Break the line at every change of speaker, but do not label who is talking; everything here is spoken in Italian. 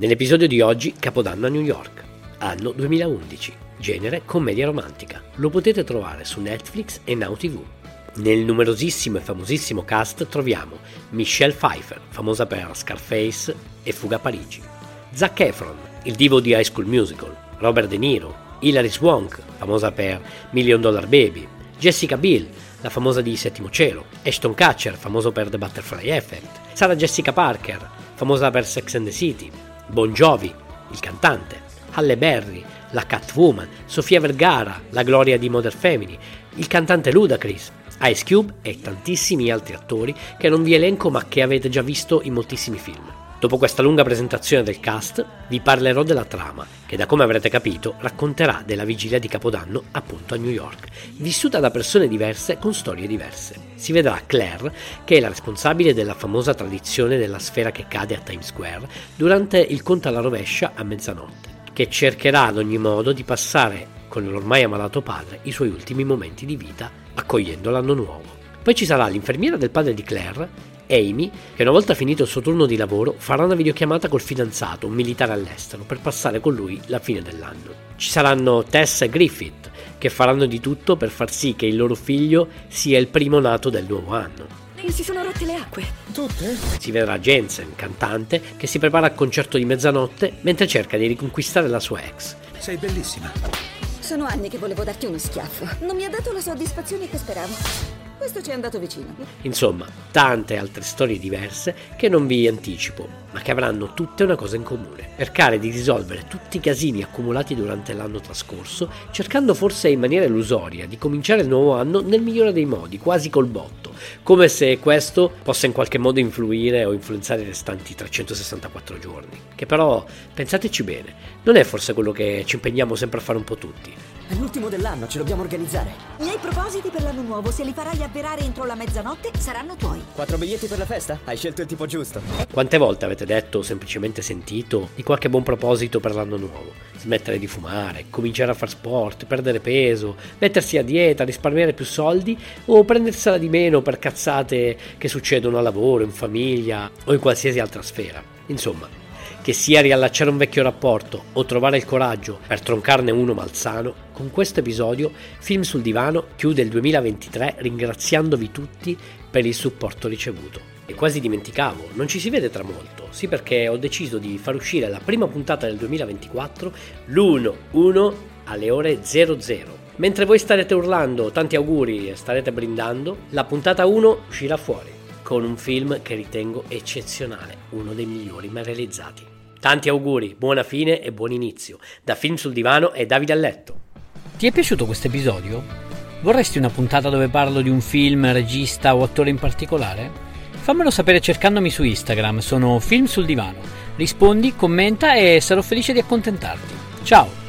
Nell'episodio di oggi, Capodanno a New York, anno 2011, genere commedia romantica. Lo potete trovare su Netflix e Now TV. Nel numerosissimo e famosissimo cast troviamo Michelle Pfeiffer, famosa per Scarface e Fuga a Parigi, Zac Efron, il divo di High School Musical, Robert De Niro, Hilary Swank, famosa per Million Dollar Baby, Jessica Biel, la famosa di Settimo Cielo, Ashton Kutcher, famoso per The Butterfly Effect, Sarah Jessica Parker, famosa per Sex and the City, Bon Jovi, il cantante, Halle Berry, la Catwoman, Sofia Vergara, la gloria di Modern Family, il cantante Ludacris, Ice Cube e tantissimi altri attori che non vi elenco ma che avete già visto in moltissimi film. Dopo questa lunga presentazione del cast, vi parlerò della trama, che da come avrete capito racconterà della vigilia di Capodanno appunto a New York, vissuta da persone diverse con storie diverse. Si vedrà Claire, che è la responsabile della famosa tradizione della sfera che cade a Times Square, durante il conto alla rovescia a mezzanotte, che cercherà ad ogni modo di passare con l'ormai ammalato padre i suoi ultimi momenti di vita, accogliendo l'anno nuovo. Poi ci sarà l'infermiera del padre di Claire, Amy, che una volta finito il suo turno di lavoro farà una videochiamata col fidanzato, un militare all'estero, per passare con lui la fine dell'anno. Ci saranno Tess e Griffith, che faranno di tutto per far sì che il loro figlio sia il primo nato del nuovo anno.
E si sono rotte le acque.
Tutte?
Si vedrà Jensen, cantante, che si prepara al concerto di mezzanotte mentre cerca di riconquistare la sua ex.
Sei bellissima.
Sono anni che volevo darti uno schiaffo. Non mi ha dato la soddisfazione che speravo. Questo ci è andato vicino.
Insomma, tante altre storie diverse che non vi anticipo, ma che avranno tutte una cosa in comune. Cercare di risolvere tutti i casini accumulati durante l'anno trascorso, cercando forse in maniera illusoria di cominciare il nuovo anno nel migliore dei modi, quasi col botto, come se questo possa in qualche modo influire o influenzare i restanti 364 giorni. Che però, pensateci bene, non è forse quello che ci impegniamo sempre a fare un po' tutti.
È l'ultimo dell'anno, ce dobbiamo organizzare.
I miei propositi per l'anno nuovo, se li farai avverare entro la mezzanotte, saranno tuoi.
Quattro biglietti per la festa? Hai scelto il tipo giusto.
Quante volte avete detto o semplicemente sentito di qualche buon proposito per l'anno nuovo? Smettere di fumare, cominciare a fare sport, perdere peso, mettersi a dieta, risparmiare più soldi o prendersela di meno per cazzate che succedono a lavoro, in famiglia o in qualsiasi altra sfera. Insomma, che sia riallacciare un vecchio rapporto o trovare il coraggio per troncarne uno malsano, con questo episodio Film sul divano chiude il 2023 ringraziandovi tutti per il supporto ricevuto. E quasi dimenticavo, non ci si vede tra molto, sì perché ho deciso di far uscire la prima puntata del 2024 l'1-1 alle ore 00. Mentre voi starete urlando tanti auguri e starete brindando, la puntata 1 uscirà fuori con un film che ritengo eccezionale, uno dei migliori mai realizzati. Tanti auguri, buona fine e buon inizio. Da Film sul Divano e Davide a letto. Ti è piaciuto questo episodio? Vorresti una puntata dove parlo di un film, regista o attore in particolare? Fammelo sapere cercandomi su Instagram, sono Film sul Divano. Rispondi, commenta e sarò felice di accontentarti. Ciao!